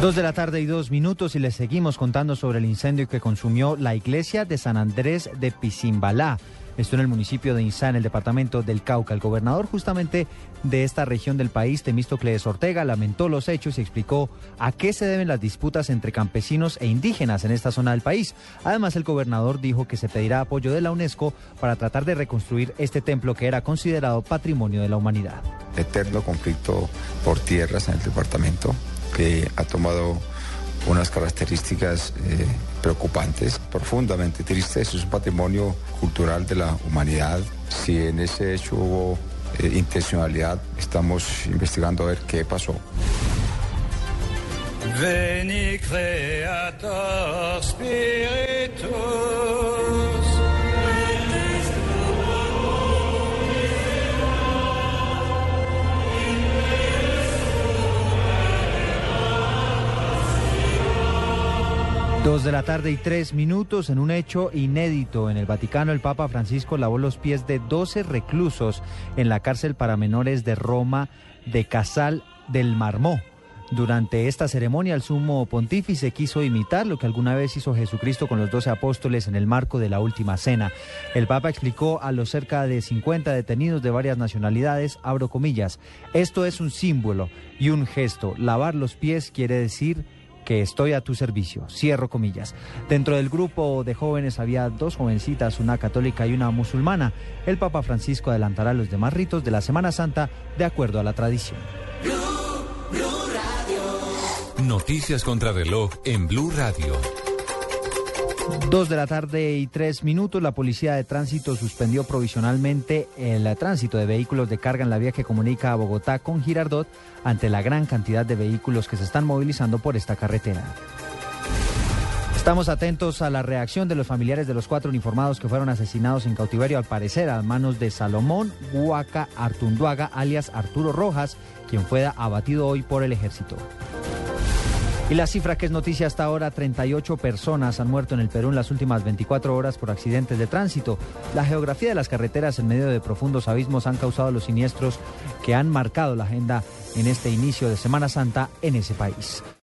Dos de la tarde y dos minutos y les seguimos contando sobre el incendio que consumió la iglesia de San Andrés de Pisimbalá. Esto en el municipio de Insá, en el departamento del Cauca. El gobernador justamente de esta región del país, Temístocles Ortega, lamentó los hechos y explicó a qué se deben las disputas entre campesinos e indígenas en esta zona del país. Además, el gobernador dijo que se pedirá apoyo de la UNESCO para tratar de reconstruir este templo que era considerado patrimonio de la humanidad. Eterno conflicto por tierras en el departamento ha tomado unas características eh, preocupantes, profundamente tristes. Es un patrimonio cultural de la humanidad. Si en ese hecho hubo eh, intencionalidad, estamos investigando a ver qué pasó. Veni Creator Dos de la tarde y tres minutos en un hecho inédito. En el Vaticano, el Papa Francisco lavó los pies de 12 reclusos en la cárcel para menores de Roma de Casal del Marmó. Durante esta ceremonia, el sumo pontífice quiso imitar lo que alguna vez hizo Jesucristo con los doce apóstoles en el marco de la última cena. El Papa explicó a los cerca de 50 detenidos de varias nacionalidades, abro comillas, esto es un símbolo y un gesto. Lavar los pies quiere decir que estoy a tu servicio. Cierro comillas. Dentro del grupo de jóvenes había dos jovencitas, una católica y una musulmana. El Papa Francisco adelantará los demás ritos de la Semana Santa de acuerdo a la tradición. Noticias contra reloj en Blue Radio. Dos de la tarde y tres minutos, la Policía de Tránsito suspendió provisionalmente el tránsito de vehículos de carga en la vía que comunica a Bogotá con Girardot ante la gran cantidad de vehículos que se están movilizando por esta carretera. Estamos atentos a la reacción de los familiares de los cuatro uniformados que fueron asesinados en cautiverio, al parecer a manos de Salomón Huaca Artunduaga, alias Arturo Rojas, quien fue abatido hoy por el ejército. Y la cifra que es noticia hasta ahora, 38 personas han muerto en el Perú en las últimas 24 horas por accidentes de tránsito. La geografía de las carreteras en medio de profundos abismos han causado los siniestros que han marcado la agenda en este inicio de Semana Santa en ese país.